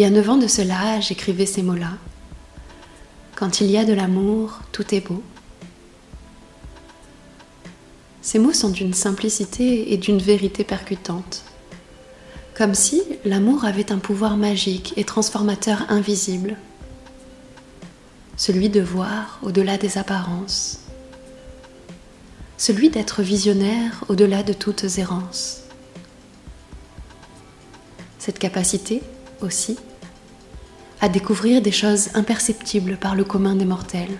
Il y a neuf ans de cela, j'écrivais ces mots-là. Quand il y a de l'amour, tout est beau. Ces mots sont d'une simplicité et d'une vérité percutante. Comme si l'amour avait un pouvoir magique et transformateur invisible. Celui de voir au-delà des apparences. Celui d'être visionnaire au-delà de toutes errances. Cette capacité aussi à découvrir des choses imperceptibles par le commun des mortels.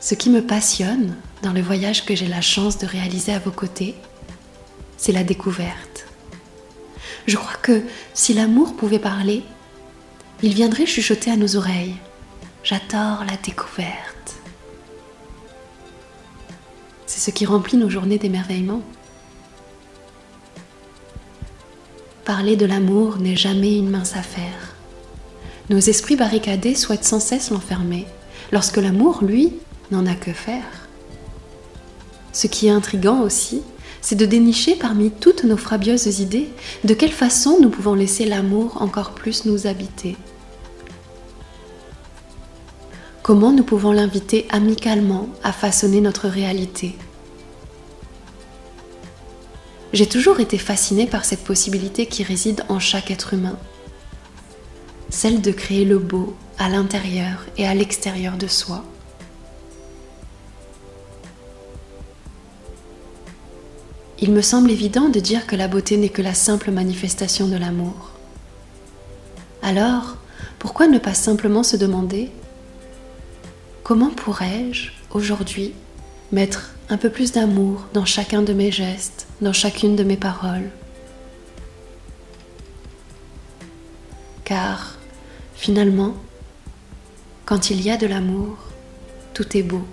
Ce qui me passionne dans le voyage que j'ai la chance de réaliser à vos côtés, c'est la découverte. Je crois que si l'amour pouvait parler, il viendrait chuchoter à nos oreilles. J'adore la découverte. C'est ce qui remplit nos journées d'émerveillement. Parler de l'amour n'est jamais une mince affaire. Nos esprits barricadés souhaitent sans cesse l'enfermer, lorsque l'amour, lui, n'en a que faire. Ce qui est intrigant aussi, c'est de dénicher parmi toutes nos frabieuses idées de quelle façon nous pouvons laisser l'amour encore plus nous habiter. Comment nous pouvons l'inviter amicalement à façonner notre réalité? J'ai toujours été fascinée par cette possibilité qui réside en chaque être humain, celle de créer le beau à l'intérieur et à l'extérieur de soi. il me semble évident de dire que la beauté n'est que la simple manifestation de l'amour. Alors, pourquoi ne pas simplement se demander comment pourrais-je, aujourd'hui, mettre un peu plus d'amour dans chacun de mes gestes, dans chacune de mes paroles Car, finalement, quand il y a de l'amour, tout est beau.